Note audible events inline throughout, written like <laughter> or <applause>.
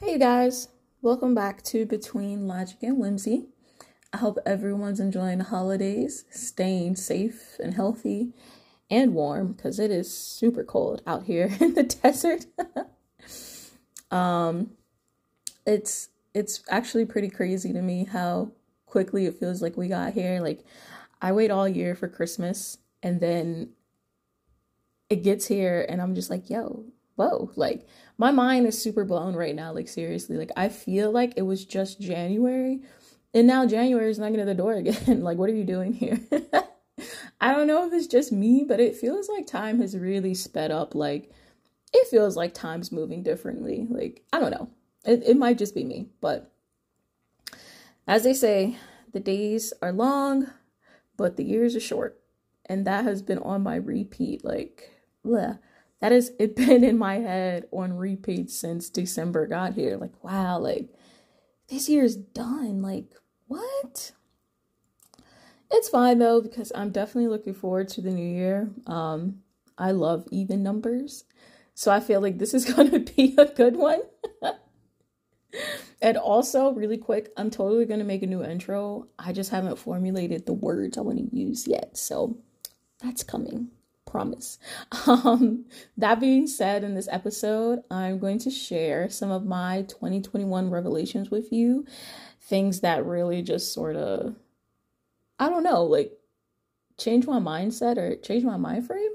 Hey, guys, welcome back to Between Logic and Whimsy. I hope everyone's enjoying the holidays, staying safe and healthy and warm because it is super cold out here <laughs> in the desert. <laughs> um, it's it's actually pretty crazy to me how quickly it feels like we got here. Like I wait all year for Christmas and then it gets here and I'm just like, yo, whoa, like my mind is super blown right now. Like seriously, like I feel like it was just January and now January is knocking at the door <laughs> again. like, what are you doing here? <laughs> I don't know if it's just me, but it feels like time has really sped up. Like, it feels like time's moving differently. Like, I don't know. It, it might just be me, but as they say, the days are long, but the years are short. And that has been on my repeat. Like, bleh. That has it <laughs> been in my head on repeat since December got here. Like, wow, like this year's done. Like, what? It's fine though, because I'm definitely looking forward to the new year. Um, I love even numbers. So I feel like this is <laughs> going to be a good one. <laughs> and also, really quick, I'm totally going to make a new intro. I just haven't formulated the words I want to use yet. So that's coming. Promise. <laughs> Um, that being said, in this episode, I'm going to share some of my 2021 revelations with you. Things that really just sort of, I don't know, like change my mindset or change my mind frame.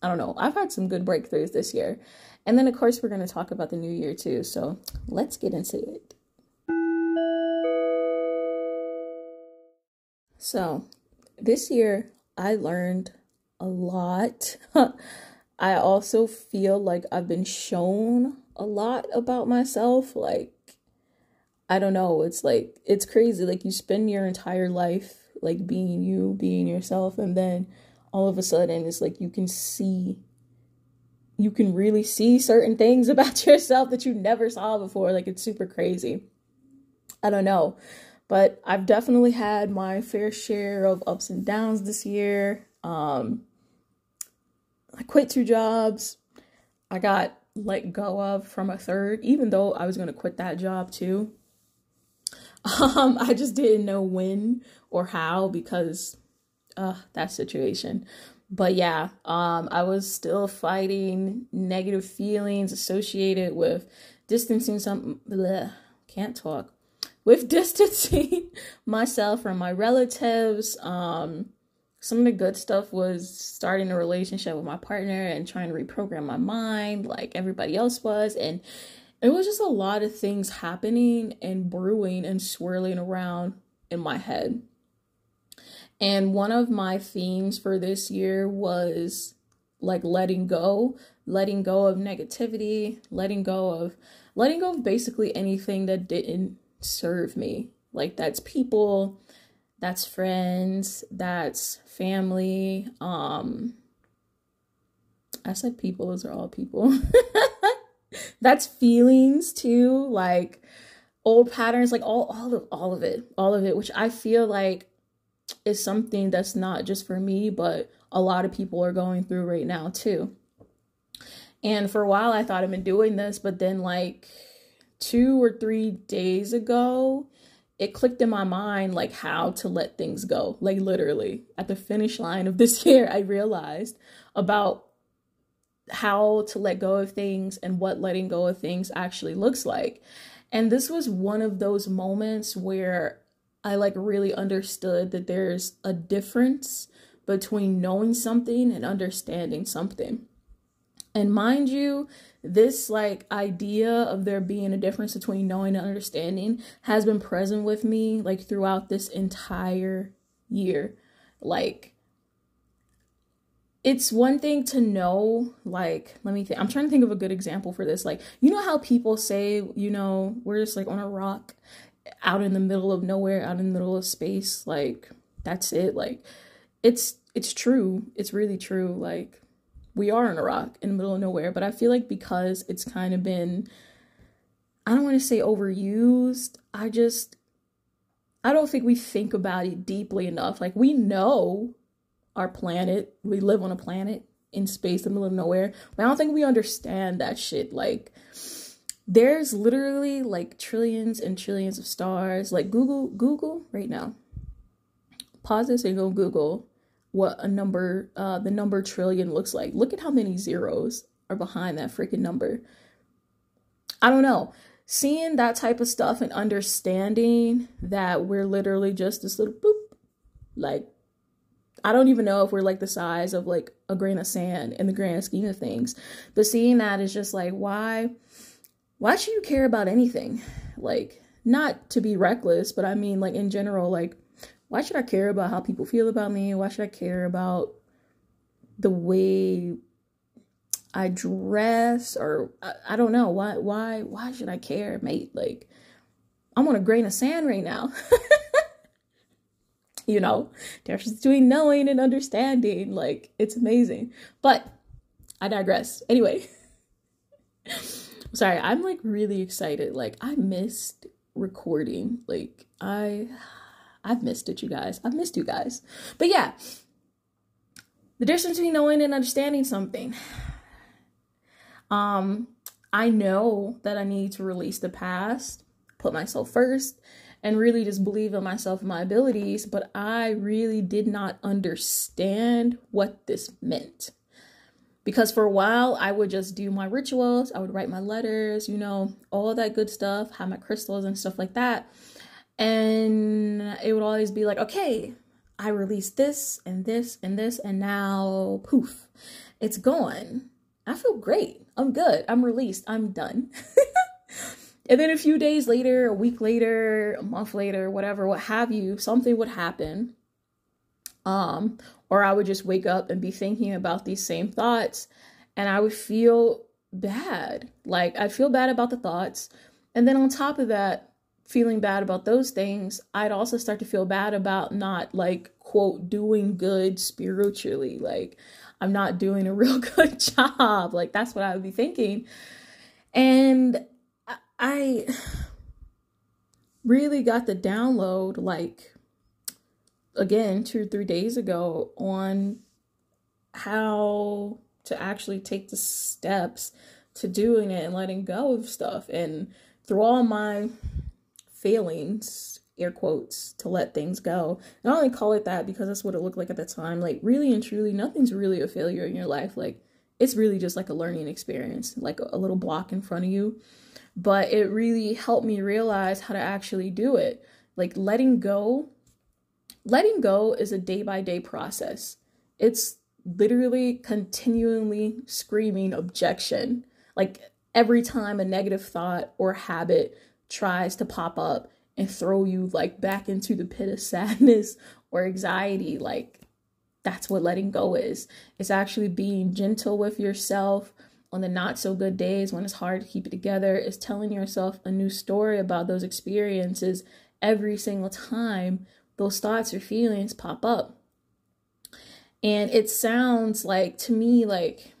I don't know. I've had some good breakthroughs this year. And then, of course, we're going to talk about the new year too. So let's get into it. So, this year I learned a lot. <laughs> I also feel like I've been shown a lot about myself. Like, I don't know, it's like, it's crazy. Like, you spend your entire life, like, being you, being yourself, and then all of a sudden it's like you can see, you can really see certain things <laughs> about yourself that you never saw before. Like, it's super crazy. I don't know. But I've definitely had my fair share of ups and downs this year. Um, I quit two jobs. I got let go of from a third, even though I was going to quit that job too. <laughs> Um, I just didn't know when or how because uh that situation. But yeah, um, I was still fighting negative feelings associated with distancing some bleh, can't talk with <laughs> distancing myself from my relatives um some of the good stuff was starting a relationship with my partner and trying to reprogram my mind like everybody else was. And it was just a lot of things happening and brewing and swirling around in my head. And one of my themes for this year was like letting go letting go of negativity letting go of letting go of basically anything that didn't serve me. Like that's people that's friends, that's family. Um I said people, those are all people. <laughs> that's feelings too, like old patterns, like all all of all of it, all of it, which I feel like is something that's not just for me, but a lot of people are going through right now too. And for a while I thought I've been doing this, but then like two or three days ago, it clicked in my mind like how to let things go. Like literally at the finish line of this <laughs> year, I realized about how to let go of things and what letting go of things actually looks like. And this was one of those moments where I like really understood that there's a difference between knowing something and understanding something. And mind you, this like idea of there being a difference between knowing and understanding has been present with me like throughout this entire year. Like it's one thing to know like let me think i'm trying to think of a good example for this. Like you know how people say you know we're just like on a rock out in the middle of nowhere out in the middle of space like that's it. Like it's it's true. It's really true. Like we are in a rock in the middle of nowhere, but I feel like because it's kind of been I don't want to say overused. I just I don't think we think about it deeply enough. Like we know our planet, we live on a planet in space in the middle of nowhere, but I don't think we understand that shit like there's literally like trillions and trillions of stars. Like Google, Google right now. Pause this and go Google what a number, uh, the number trillion looks like. Look at how many zeros are behind that freaking number. I don't know. Seeing that type of stuff and understanding that we're literally just this little boop, like I don't even know if we're like the size of like a grain of sand in the grand scheme of things. But seeing that is just like why why should you care about anything? Like not to be reckless, but I mean like in general like why should I care about how people feel about me? Why should I care about the way I dress or I, I don't know why why why should I care, mate? Like I'm on a grain of sand right now. <laughs> you know, difference between knowing and understanding. Like, it's amazing. But I digress. Anyway, <laughs> sorry, I'm like really excited. Like, I missed recording. Like, I. I've missed it, you guys. I've missed you guys. But yeah, the difference between knowing and understanding something. Um, I know that I need to release the past, put myself first, and really just believe in myself and my abilities, but I really did not understand what this meant. Because for a while, I would just do my rituals, I would write my letters, you know, all that good stuff, have my crystals and stuff like that. And it would always be like, okay, I released this and this and this, and now poof, it's gone. I feel great. I'm good. I'm released. I'm done. <laughs> And then a few days later, a week later, a month later, whatever, what have you, something would happen. Um, or I would just wake up and be thinking about these same thoughts and I would feel bad. Like I'd feel bad about the thoughts. And then on top of that, feeling bad about those things, I'd also start to feel bad about not like quote doing good spiritually. Like I'm not doing a <laughs> real good job. Like that's what I would be thinking. And I really got the download like again two or three days ago on how to actually take the steps to doing it and letting go of stuff and through all my failings air quotes to let things go and i only call it that because that's what it looked like at the time like really and truly nothing's really a failure in your life like it's really just like a learning experience like a, little block in front of you but it really helped me realize how to actually do it. Like letting go, letting go is a day by day process. It's literally continually screaming objection. Like every time a negative thought or habit tries to pop up and throw you like back into the pit of <laughs> sadness or anxiety, like that's what letting go is. It's actually being gentle with yourself, on the not so good days when it's hard to keep it together is telling yourself a new story about those experiences every single time those thoughts or feelings pop up. And it sounds like to me like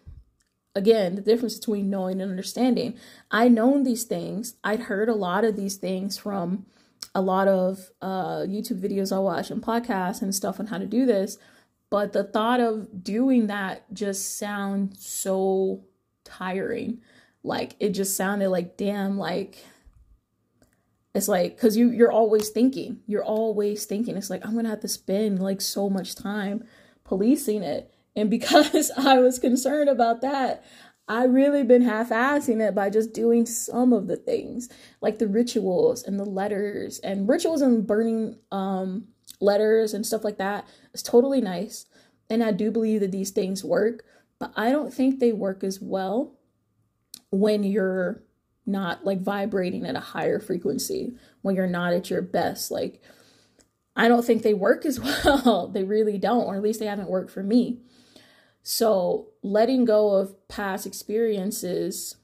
again, the difference between knowing and understanding. I known these things. I'd heard a lot of these things from a lot of uh, YouTube videos I watch and podcasts and stuff on how to do this. But the thought of doing that just sounds so tiring. Like it just sounded like damn like it's like cuz you you're always thinking. You're always thinking. It's like I'm to have to spend like so much time policing it. And because <laughs> I was concerned about that, I really been half-assing it by just doing some of the things, like the rituals and the letters and rituals and burning um letters and stuff like that. It's totally nice. And I do believe that these things work, but I don't think they work as well when you're not like vibrating at a higher frequency, when you're not at your best. Like, I don't think they work as <laughs> well. they really don't, or at least they haven't worked for me. So, letting go of past experiences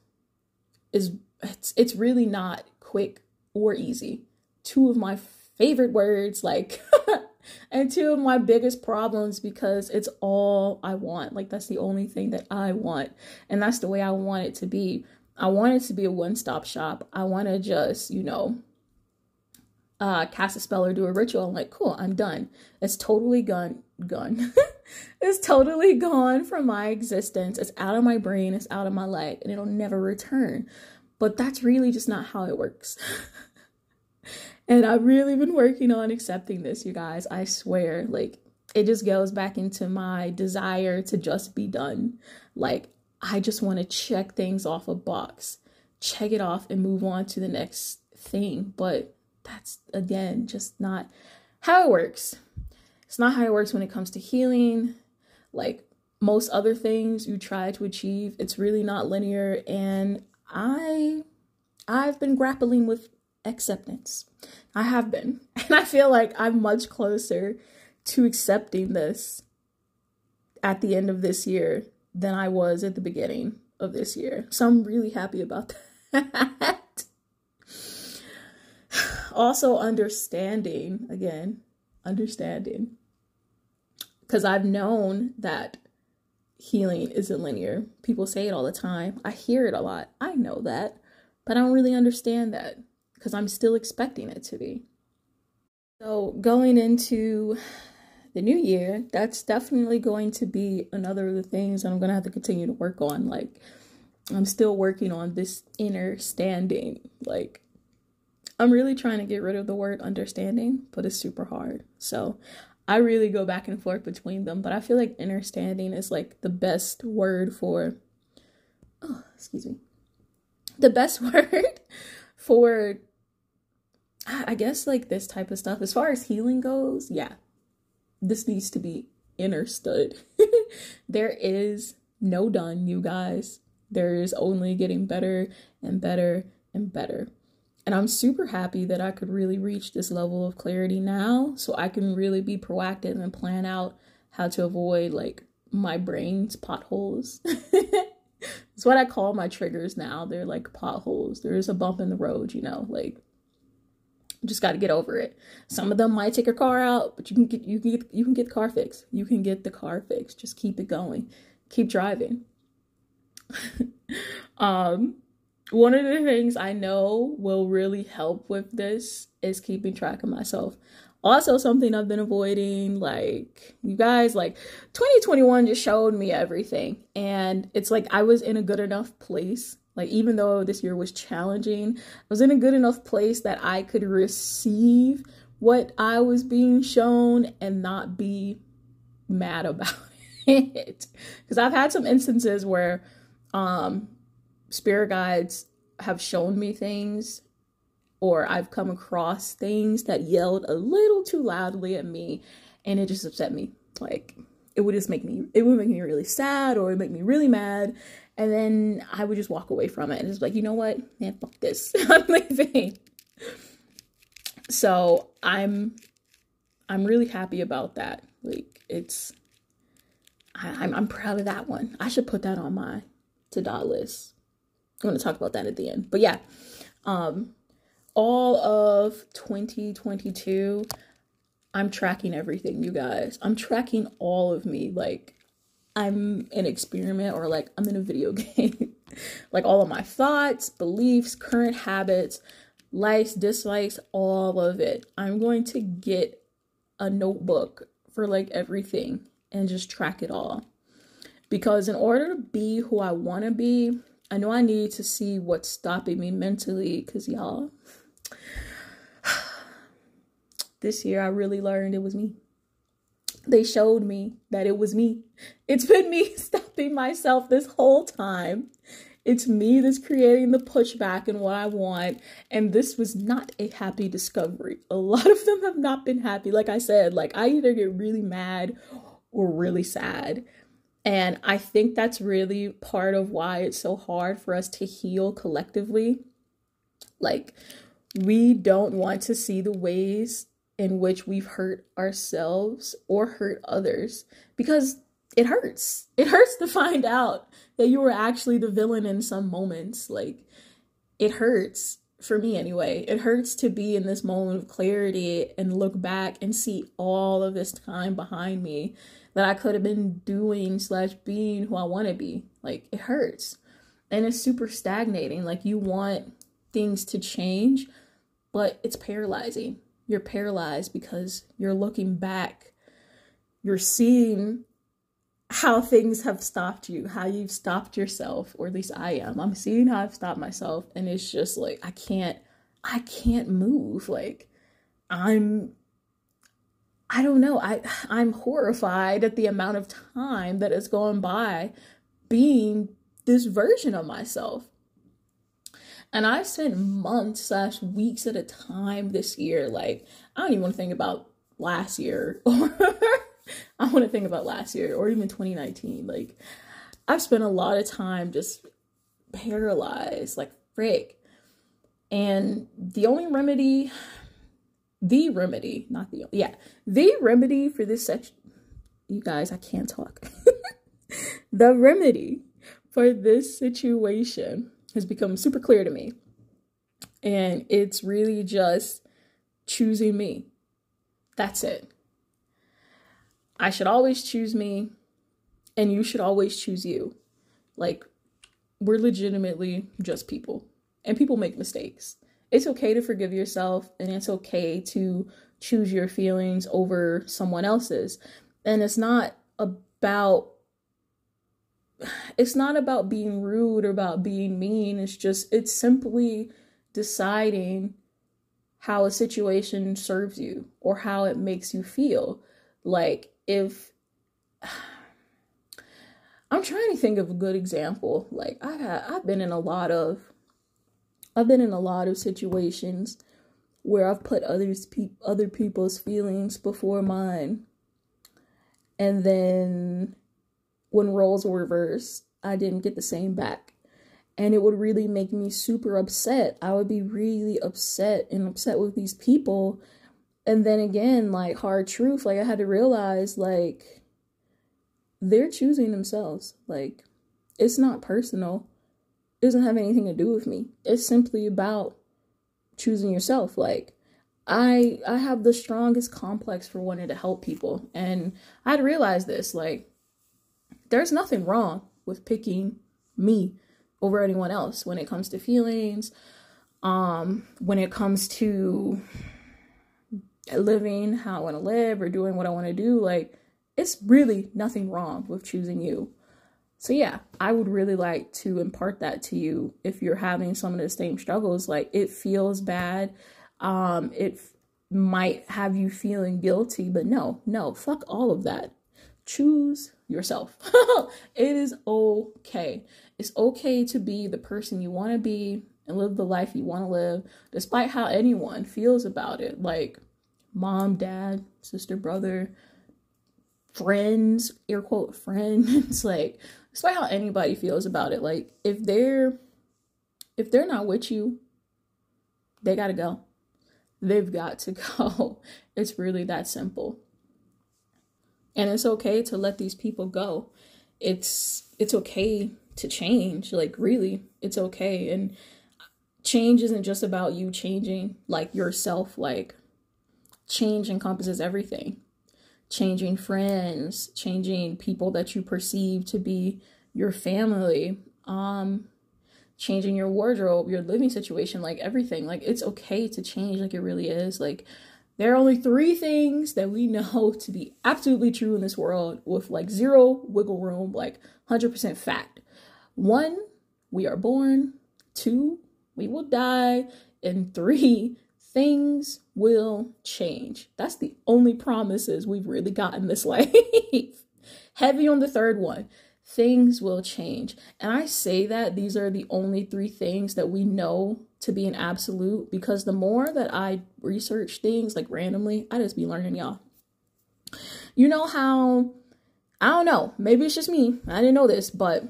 is it's it's really not quick or easy. Two of my favorite words like <laughs> and two of my biggest problems because it's all I want. Like that's the only thing that I want. And that's the way I want it to be. I want it to be a one-stop shop. I want to just, you know, uh cast a spell or do a ritual. I'm like, cool, I'm done. It's totally gone gone. <laughs> it's totally gone from my existence. It's out of my brain, it's out of my life, and it'll never return. But that's really just not how it works. <laughs> and I've really been working on accepting this, you guys. I swear. Like, it just goes back into my desire to just be done. Like, I just want to check things off a box, check it off, and move on to the next thing. But that's, again, just not how it works. It's not how it works when it comes to healing. Like most other things you try to achieve, it's really not linear. And I, I've been grappling with acceptance. I have been. <laughs> And I feel like I'm much closer to accepting this at the end of this year than I was at the beginning of this year. So I'm really happy about that. <sighs> also, understanding again, understanding. Because I've known that healing isn't linear. People say it all the time. I hear it a lot. I know that. But I don't really understand that because I'm still expecting it to be. So, going into the new year, that's definitely going to be another of the things I'm going to have to continue to work on. Like, I'm still working on this inner standing. Like, I'm really trying to get rid of the word understanding, but it's super hard. So I really go back and forth between them, but I feel like understanding is like the best word for oh, excuse me. The best <laughs> word for I guess like this type of stuff. As far as healing goes, yeah. This needs to be understood. <laughs> there is no done, you guys. There is only getting better and better and better. And I'm super happy that I could really reach this level of clarity now so I can really be proactive and plan out how to avoid like my brain's potholes. <laughs> it's what I call my triggers now. They're like potholes. There's a bump in the road, you know, like just got to get over it. Some of them might take your car out, but you can get you can get you can get the car fixed. You can get the car fixed. Just keep it going. Keep driving. <laughs> um one of the things I know will really help with this is keeping track of myself. Also, something I've been avoiding, like you guys, like 2021 just showed me everything. And it's like I was in a good enough place. Like, even though this year was challenging, I was in a good enough place that I could receive what I was being shown and not be mad about <laughs> it. Because I've had some instances where um spirit guides have shown me things or I've come across things that yelled a little too loudly at me and it just upset me. Like it would just make me it would make me really sad or it would make me really mad. And then I would just walk away from it and just like, you know what? Man, fuck this. <laughs> I'm leaving. So I'm I'm really happy about that. Like it's I, I'm I'm proud of that one. I should put that on my to-do list. I'm going to talk about that at the end. But yeah, um, all of 2022, I'm tracking everything, you guys. I'm tracking all of me. Like, I'm an experiment or like I'm in a video <laughs> game. like, all of my thoughts, beliefs, current habits, likes, dislikes, all of it. I'm going to get a notebook for like everything and just track it all. Because in order to be who I want to be, I know I need to see what's stopping me mentally because y'all, <sighs> this year I really learned it was me. They showed me that it was me. It's been me <laughs> stopping myself this whole time. It's me that's creating the pushback and what I want. And this was not a happy discovery. A lot of them have not been happy. Like I said, like I either get really mad or really sad. And I think that's really part of why it's so hard for us to heal collectively. Like, we don't want to see the ways in which we've hurt ourselves or hurt others because it hurts. It hurts to find out that you were actually the villain in some moments. Like, it hurts for me anyway. It hurts to be in this moment of clarity and look back and see all of this time behind me that I could have been doing slash being who I want to be. Like it hurts. And it's super stagnating. Like you want things to change, but it's paralyzing. You're paralyzed because you're looking back. You're seeing how things have stopped you, how you've stopped yourself, or at least I am. I'm seeing how I've stopped myself, and it's just like I can't, I can't move. Like I'm, I don't know. I I'm horrified at the amount of time that has gone by being this version of myself. And I've spent months slash weeks at a time this year. Like, I don't even want to think about last year <laughs> or I want to think about last year or even 2019. Like, I've spent a lot of time just paralyzed, like, frick. And the only remedy, the remedy, not the, yeah, the remedy for this section, you guys, I can't talk. <laughs> the remedy for this situation has become super clear to me. And it's really just choosing me. That's it. I should always choose me, and you should always choose you. Like, we're legitimately just people, and people make mistakes. It's okay to forgive yourself, and it's okay to choose your feelings over someone else's. And it's not about it's not about being rude or about being mean. It's just, it's simply deciding how a situation serves you or how it makes you feel. Like, if <sighs> I'm trying to think of a good example, like, I've had, I've been in a lot of, I've been in a lot of situations where I've put others pe- other people's feelings before mine. And then when roles were reversed, I didn't get the same back. And it would really make me super upset. I would be really upset and upset with these people. And then again, like hard truth, like I had to realize like they're choosing themselves. Like it's not personal. Doesn't have anything to do with me. It's simply about choosing yourself. Like I I have the strongest complex for wanting to help people. And I'd realize this, like there's nothing wrong with picking me over anyone else when it comes to feelings, um, when it comes to living how I want to live or doing what I want to do. Like, it's really nothing wrong with choosing you. So, yeah, I would really like to impart that to you if you're having some of the same struggles. Like, it feels bad. Um, it f- might have you feeling guilty, but no, no, fuck all of that. Choose yourself. <laughs> it is okay. It's okay to be the person you want to be and live the life you want to live, despite how anyone feels about it. Like mom, dad, sister, brother, friends, air quote friends. <laughs> like, it's despite how anybody feels about it. Like, if they're if they're not with you, they gotta go. They've got to <laughs> go. It's really that simple and it's okay to let these people go it's it's okay to change like really it's okay and change isn't just about you changing like yourself like change encompasses everything changing friends changing people that you perceive to be your family um changing your wardrobe your living situation like everything like it's okay to change like it really is like there are only three things that we know <laughs> to be absolutely true in this world with like zero wiggle room, like 100% fact. One, we are born. Two, we will die. And three, <laughs> things will change. That's the only promises we've really gotten this <laughs> life. Heavy on the third one things will change. And I say that these are the only three things that we know to be an absolute because the more that I research things like randomly, I just be learning y'all. You know how I don't know, maybe it's just me. I didn't know this, but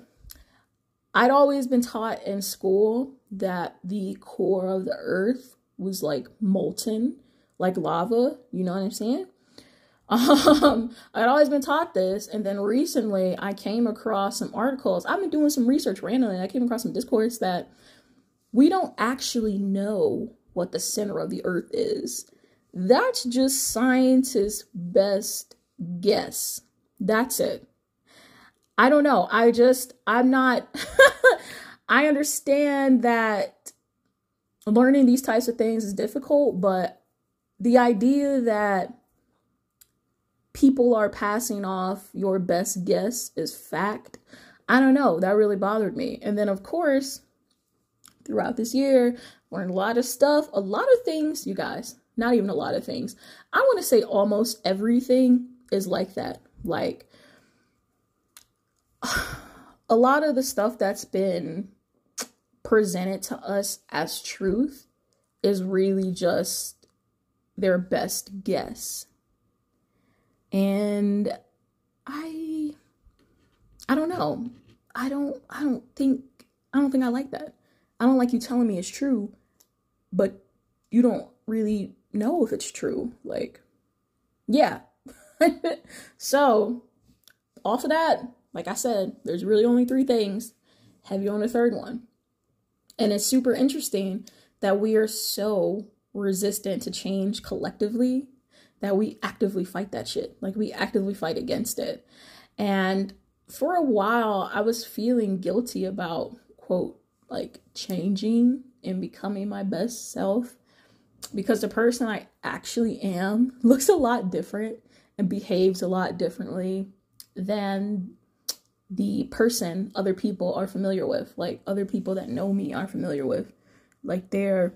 I'd always been taught in school that the core of the earth was like molten, like lava, you know what I'm saying? <laughs> Um, I'd always been taught this, and then recently I came across some articles. I've been doing some research randomly, I came across some discourse that we don't actually know what the center of the earth is. That's just scientists' best guess. That's it. I don't know. I just, I'm not, <laughs> I understand that learning these types of things is difficult, but the idea that people are passing off your best guess is fact. I don't know. That really bothered me. And then, of course, throughout this year, learned a lot of stuff, a lot of things, you guys, not even a lot of things. I want to say almost everything is like that. Like, <sighs> a lot of the stuff that's been presented to us as truth is really just their best guess. And i i don't know. I don't i don't think i don't think i like that. I don't like you telling me it's true but you don't really know if it's true. Like yeah. <laughs> So off of that like i said there's really only three things. Have you on the third one and it's super interesting that we are so resistant to change collectively that we actively fight that shit. Like we actively fight against it. And for a while, I was feeling guilty about, quote, like changing and becoming my best self because the person I actually am <laughs> looks a lot different and behaves a lot differently than the person other people are familiar with, like other people that know me are familiar with. Like they're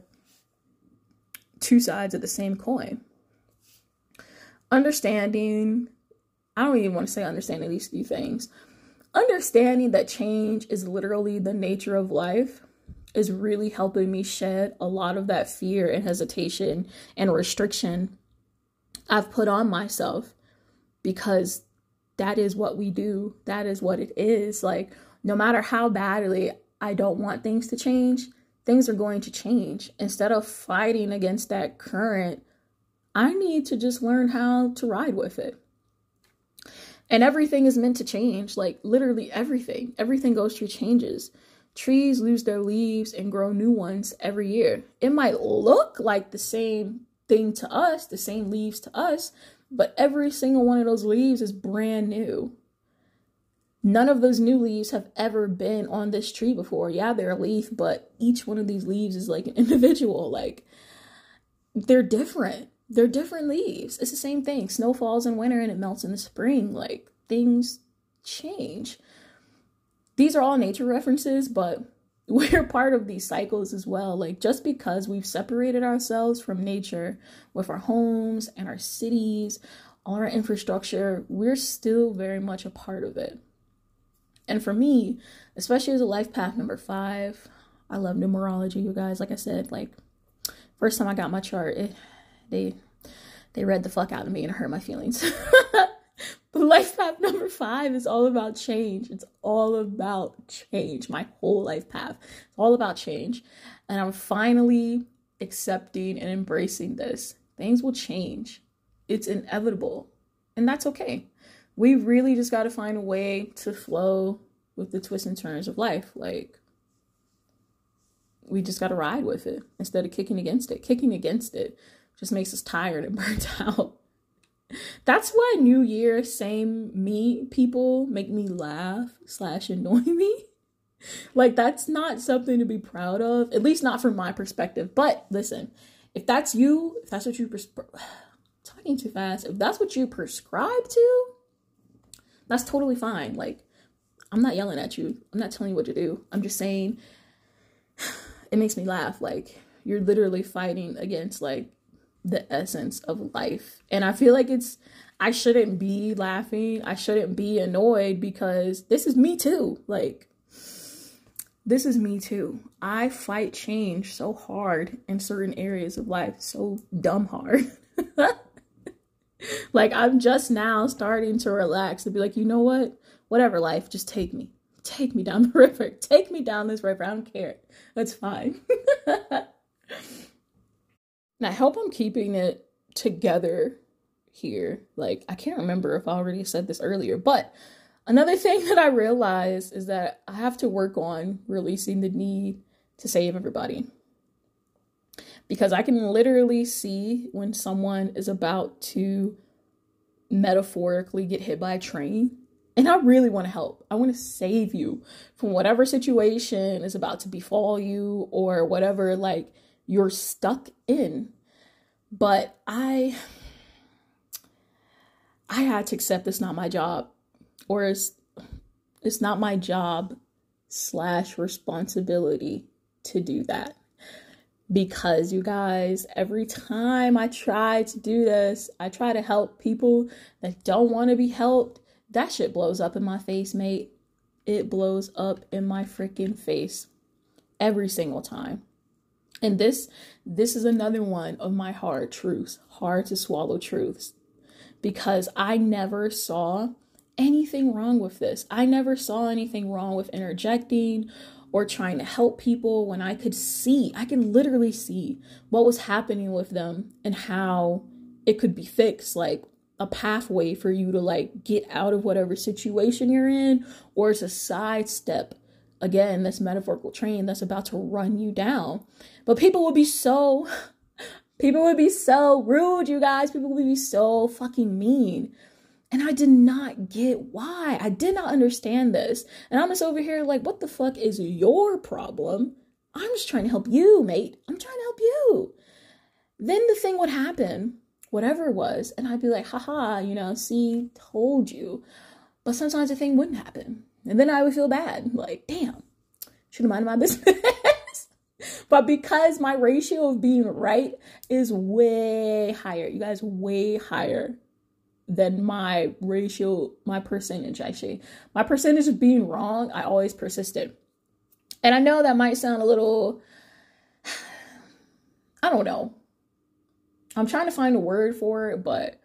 two sides of the same coin understanding, I don't even want to say understanding these few things. Understanding that change is literally the nature of life is really helping me shed a lot of that fear and hesitation and restriction I've put on myself because that is what we do. That is what it is. Like, no matter how badly I don't want things to change, things are going to change. Instead of fighting against that current I need to just learn how to ride with it. And everything is meant to change, like literally everything. Everything goes through changes. Trees lose their leaves and grow new ones every year. It might look like the same thing to us, the same leaves to us, but every single one of those leaves is brand new. None of those new leaves have ever been on this tree before. Yeah, they're a leaf, but each one of these leaves is like an <laughs> individual. Like, they're different they're different leaves. It's the same thing. Snow falls in winter and it melts in the spring. Like things change. These are all nature references, but <laughs> we're part of these cycles as well. Like just because we've separated ourselves from nature with our homes and our cities, all our infrastructure, we're still very much a part of it. And for me, especially as a life path number five, I love numerology, you guys. Like I said, like first time I got my chart, it they they read the fuck out of me and hurt my feelings. <laughs> life path number five is all about change. It's all about change. My whole life path. It's all about change. And I'm finally accepting and embracing this. Things will change. It's inevitable. And that's okay. We really just got to find a way to flow with the twists and turns of life. Like, we just got to ride with it instead of kicking against it. Kicking against it just makes us tired and <laughs> burnt out. That's why New Year, same me people make me laugh slash annoy <laughs> me. like that's not something to be proud of, at least not from my perspective. But listen, if that's you, if that's what you pres- <sighs> talking too fast, if that's what you prescribe to, that's totally fine. Like I'm not yelling at you. I'm not telling you what to do. I'm just saying <sighs> it makes me laugh. Like you're literally fighting against like the essence of life. And I feel like it's, I shouldn't be laughing. I shouldn't be annoyed because this is me too. Like, this is me too. I fight change so hard in certain areas of life, so dumb hard. <laughs> like, I'm just now starting to relax and be like, you know what? Whatever, life, just take me. Take me down the <laughs> river. Take me down this river. I don't care. That's fine. <laughs> And I hope I'm keeping it together here. Like, I can't remember if I already said this earlier, but another thing <laughs> that I realized is that I have to work on releasing the need to save everybody. Because I can literally see when someone is about to metaphorically get hit by a train. And I really want to help. I want to save you from whatever situation is about to befall you or whatever, like, you're stuck in. But I I had to accept it's not my job, or it's it's not my job slash responsibility to do that. Because you guys, every time I try to do this, I try to help people that don't want to be helped. That shit blows up in my face, mate. It blows up in my freaking face every single time. And this this is another one of my hard truths, hard to swallow truths because I never saw anything wrong with this. I never saw anything wrong with interjecting or trying to help people when I could see, I can literally see what was happening with them and how it could be fixed. Like a pathway for you to like get out of whatever situation you're in, or it's a sidestep. Again, this metaphorical train that's about to run you down. But people would be so <laughs> People would be so rude, you guys. People would be so fucking mean. And I did not get why. I did not understand this. And I'm just over here like, what the fuck is your problem? I'm just trying to help you, mate. I'm trying to help you. Then the thing would happen, whatever it was, and I'd be like, haha, you know, see, told you. But sometimes the thing wouldn't happen. And then I would feel bad. Like, damn, should have minded my <laughs> business. but because my ratio of being right is way higher, you guys, way higher than my ratio, my percentage actually. My percentage of being wrong, I always persisted. And I know that might sound a little, <sighs> I don't know. I'm trying to find a word for it, but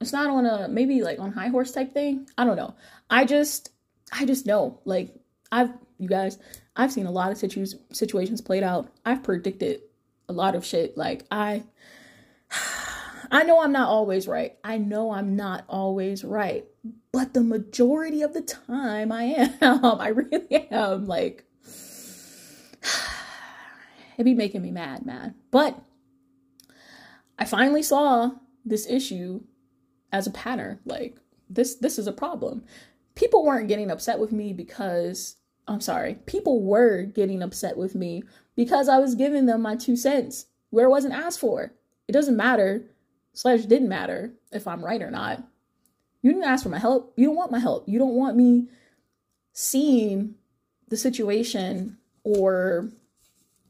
it's not on a maybe like on high horse type thing. I don't know. I just, I just know. Like, I've, you guys, I've seen a lot of situ- situations played out. I've predicted a lot of shit. Like I <sighs> I know I'm not always right. I know I'm not always right. But the majority of the time I am. <laughs> I really am like <sighs> it'd be making me mad, man. But I finally saw this issue as a pattern. Like this this is a problem. People weren't getting upset with me because I'm sorry, people were getting upset with me because I was giving them my two cents where it wasn't asked for. It doesn't matter, slash didn't matter if I'm right or not. You didn't ask for my help. You don't want my help. You don't want me seeing the situation or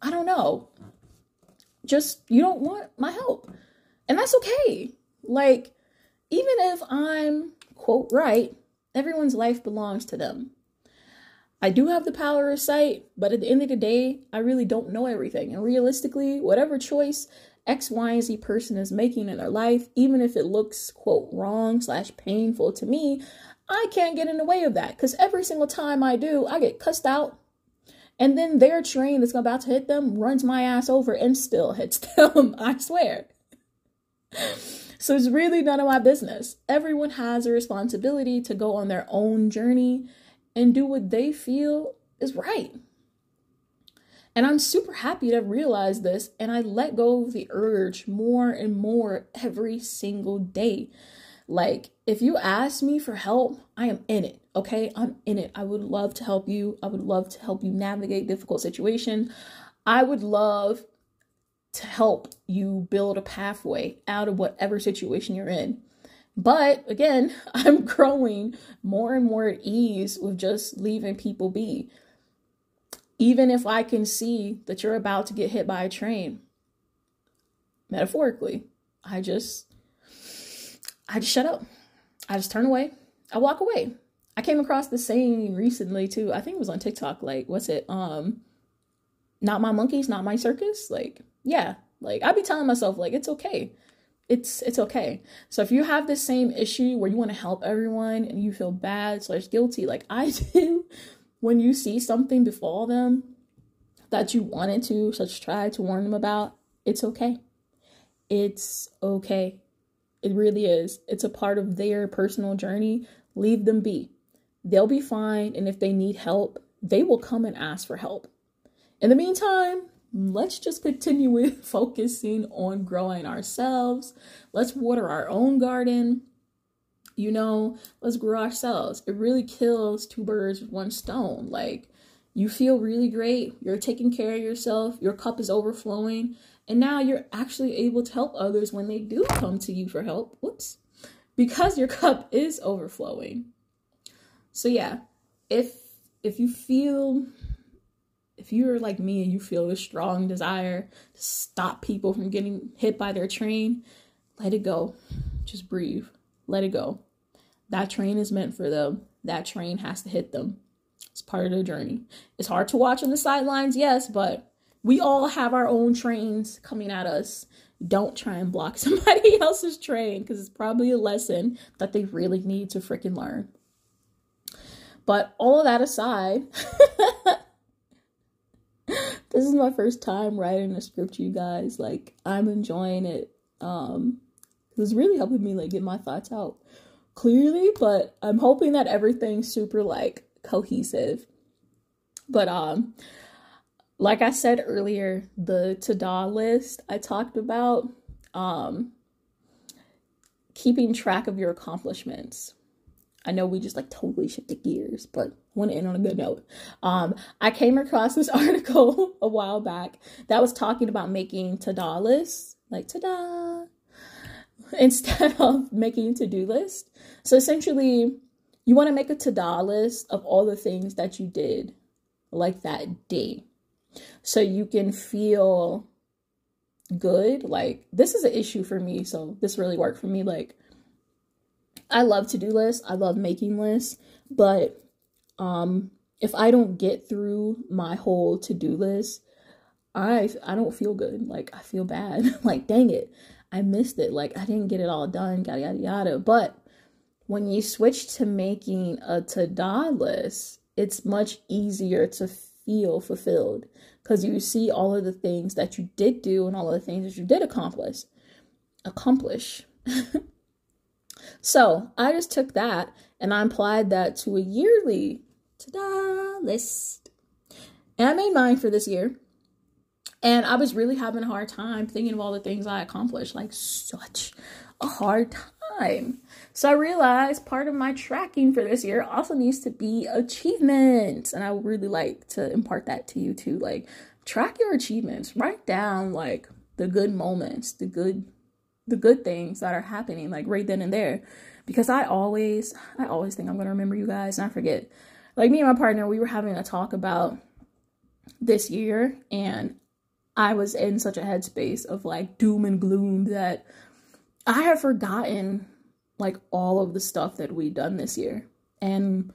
I don't know. Just you don't want my help. And that's okay. Like, even if I'm quote right, everyone's life belongs to them. I do have the power of sight, but at the end of the day, I really don't know everything. And realistically, whatever choice X, Y, and Z person is making in their life, even if it looks, quote, wrong slash painful to me, I can't get in the way of that. Because every single time I do, I get cussed out. And then their train that's about to hit them runs my ass over and still hits <laughs> them. I swear. So it's really none of my business. Everyone has a responsibility to go on their own journey and do what they feel is right. And I'm super happy to realize this, and I let go of the urge more and more every single day. Like, if you ask me for help, I am in it. Okay, I'm in it. I would love to help you. I would love to help you navigate difficult situations. I would love to help you build a pathway out of whatever situation you're in. But again, <laughs> I'm growing more and more at ease with just leaving people be. Even if I can see that you're about to get hit by a train, metaphorically, I just, I just shut up. I just turn away. I walk away. I came across the saying recently too. I think it was on TikTok. Like, what's it? Um, not my monkeys, not my circus. Like, yeah. Like, I'd be telling myself, like, it's okay it's it's okay. So if you have the same issue where you want to help everyone and you feel bad slash guilty, like <laughs> I do, when you see something befall them that you wanted to, such try to warn them about, it's okay. It's okay. It really is. It's a part of their personal journey. Leave them be. They'll be fine. And if they need help, they will come and ask for help. In the meantime, let's just continue with <laughs> focusing on growing ourselves. Let's water our own garden. You know, let's grow ourselves. It really kills two birds with one stone. Like, you feel really great. You're taking care of yourself. Your cup is overflowing. And now you're actually able to help others when they do come to you for help. Whoops. because your <laughs> cup is overflowing. So yeah, if if you feel if you're like me and you feel a strong desire to stop people from getting hit by their train, let it go. Just breathe. Let it go. That train is meant for them. That train has to hit them. It's part of the journey. It's hard to watch on the sidelines, yes, but we all have our own trains coming at us. Don't try and block <laughs> somebody else's train because it's probably a lesson that they really need to freaking learn. But all of that aside, <laughs> this is my first time writing a script, you guys. Like, I'm enjoying it. Um, it was really helping me like get my thoughts out clearly, but I'm hoping that everything's super like cohesive. But um like I said earlier, the to-do list I talked about um keeping track of your accomplishments. I know we just like totally shifted gears, but I want to end on a good note. Um, I came across this <laughs> article a while back that was talking about making to-do lists, like ta-da, <laughs> instead of making to-do list. So essentially, you want to make a to-do list of all the things that you did like that day. So you can feel good. Like this is an issue for me, so this really worked for me. Like I love to-do lists. I love making lists, but um if I don't get through my whole ta-da list, I I don't feel good. Like I feel bad. <laughs> like dang it. I missed it. Like I didn't get it all done, yada yada yada. But when you switch to making a to-do list, it's much easier to feel fulfilled because you see all of the things that you did do and all of the things that you did accomplish. Accomplish. <laughs> so I just took that and I applied that to a yearly ta-da list. And I made mine for this year. And I was really having a hard time thinking of all the things I accomplished, like such a hard time. So I realized part of my tracking for this year also needs to be achievements. And I would really like to impart that to you too. Like track your achievements. Write down like the good moments, the good the good things that are happening like right then and there. Because I always I always think I'm gonna remember you guys and I forget. Like me and my partner, we were having a talk about this year and I was in such a headspace of like doom and gloom that I have forgotten like all of the stuff that we done this year. And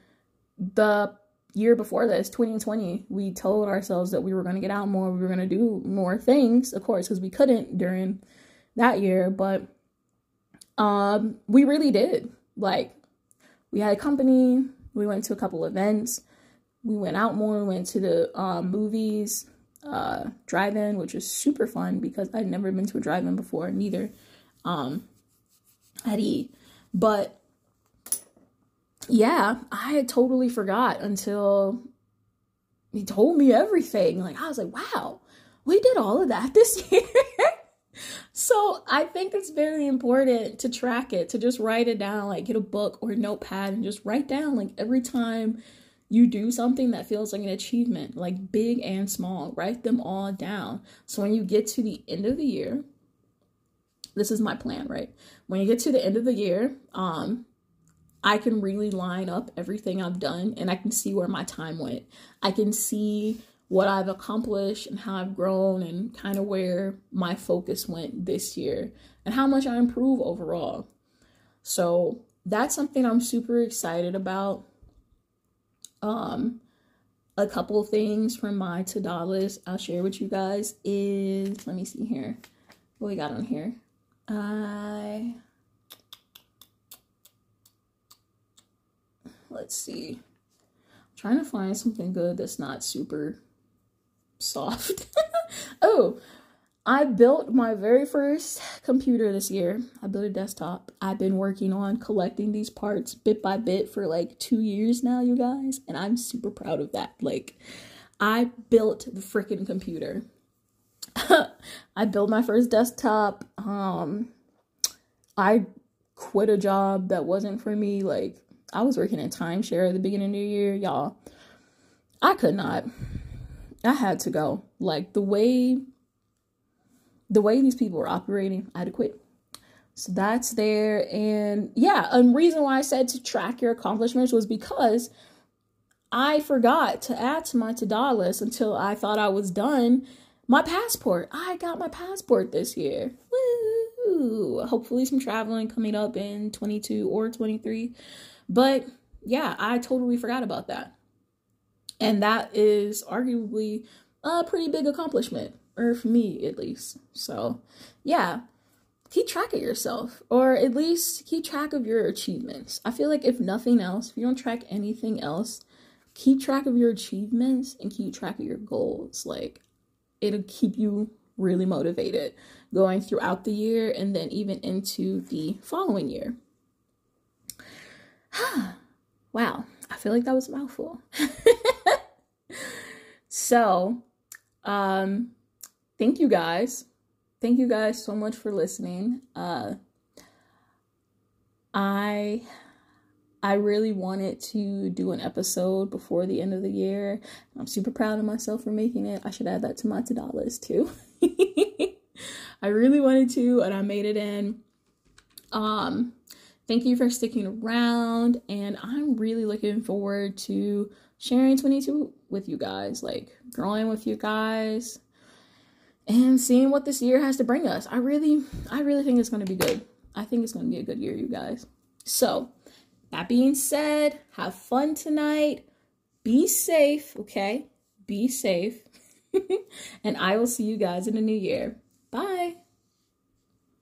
the year before this, 2020, we told ourselves that we were going to get out more, we were going to do more things, of course, because we couldn't during that year, but um we really did. Like we had a company, we went to a couple events, we went out more, we went to the um, movies, uh drive-in, which was super fun because I'd never been to a drive-in before, neither um at E. But yeah, I had totally forgot until he told me everything. Like I was like, wow, we did all of that this <laughs> year. So I think it's very important to track it, to just write it down, like get a book or a notepad and just write down like every time you do something that feels like an achievement, like big and small, write them all down. So when you get to the end of the year, this is my plan, right? When you get to the end of the year, um, I can really line up everything I've done and I can see where my time went. I can see what I've accomplished and how I've grown and kind of where my focus went this year and how much I improve overall. So that's something I'm super excited about. Um, a couple things from my to-do list I'll share with you guys is let me see here what we got on here. I let's see. I'm trying to find something good that's not super soft. <laughs> oh, I built my very first computer this year. I built a desktop. I've been working on collecting these parts bit by bit for like two years now, you guys, and I'm super proud of that. Like, I built the freaking computer. <laughs> I built my first desktop. Um, I quit a job that wasn't for me. Like I was working in timeshare at the beginning of the year, y'all. I could not. I had to go. Like the way the way these people were operating, I had to quit. So that's there. And yeah, a reason why I said to track your accomplishments was because I forgot to add to my to-do list until I thought I was done. My passport. I got my passport this year. Woo! Hopefully some traveling coming up in 22 or 23. But yeah, I totally forgot about that. And that is arguably a pretty big accomplishment, or for me at least. So, yeah, keep track of yourself, or at least keep track of your achievements. I feel like if nothing else, if you don't track anything else, keep track of your achievements and keep track of your goals. Like, it'll keep you really motivated going throughout the year and then even into the following year. <sighs> wow, I feel like that was a mouthful. <laughs> so, um, thank you guys. Thank you guys so much for listening. Uh, I I really wanted to do an episode before the end of the year. I'm super proud of myself for making it. I should add that to my to-do list too. <laughs> I really wanted to, and I made it in. Um, thank you for sticking around, and I'm really looking forward to sharing 22 with you guys, like growing with you guys, and seeing what this year has to bring us. I really, I really think it's going to be good. I think it's going to be a good year, you guys. So, that being said, have fun tonight. Be safe, okay? Be safe. <laughs> and I will see you guys in the new year. Bye.